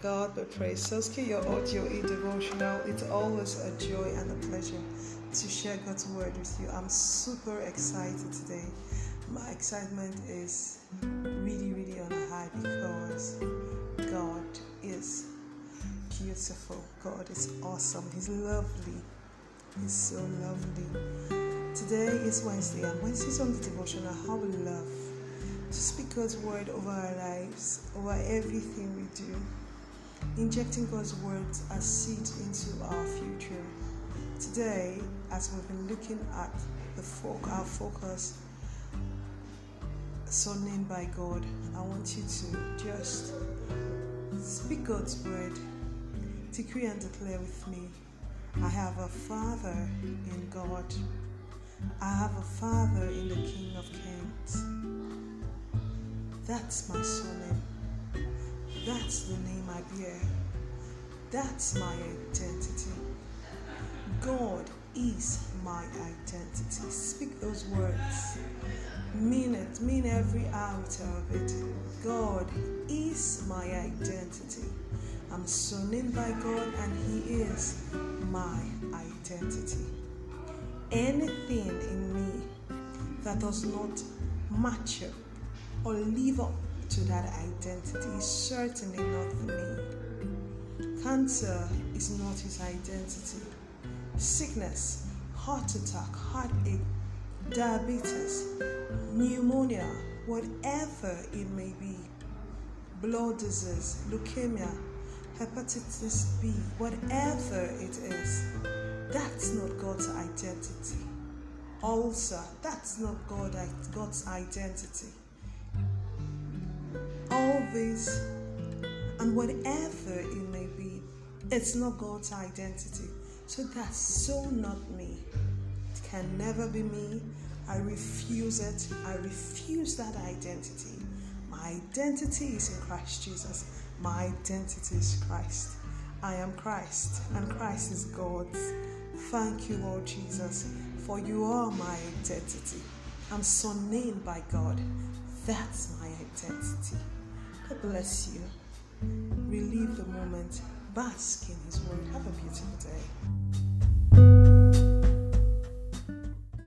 God be praised. Soski, your audio e devotional. It's always a joy and a pleasure to share God's word with you. I'm super excited today. My excitement is really, really on a high because God is beautiful. God is awesome. He's lovely. He's so lovely. Today is Wednesday, and Wednesdays on the devotional. How we love to speak God's word over our lives, over everything we do, injecting God's words as seed into our future. Today, as we've been looking at the our focus, so named by God, I want you to just speak God's word, decree and declare with me. I have a Father in God. I have a Father in the King of Kings. That's my surname. That's the name I bear. That's my identity. God is my identity. Speak those words. Mean it. Mean every iota of it. God is my identity. I'm surnamed by God and He is my identity. Anything in me that does not match up or live up to that identity is certainly not for me. Cancer is not his identity. Sickness, heart attack, heartache, diabetes, pneumonia, whatever it may be, blood disease, leukemia, hepatitis B, whatever it is, that's not God's identity. Ulcer, that's not God, God's identity all this and whatever it may be, it's not God's identity. So that's so not me. It can never be me. I refuse it. I refuse that identity. My identity is in Christ Jesus. My identity is Christ. I am Christ, and Christ is God's. Thank you, Lord Jesus, for you are my identity. I'm so named by God. That's my identity. Bless you. Relieve the moment. Bask in His word. Have a beautiful day.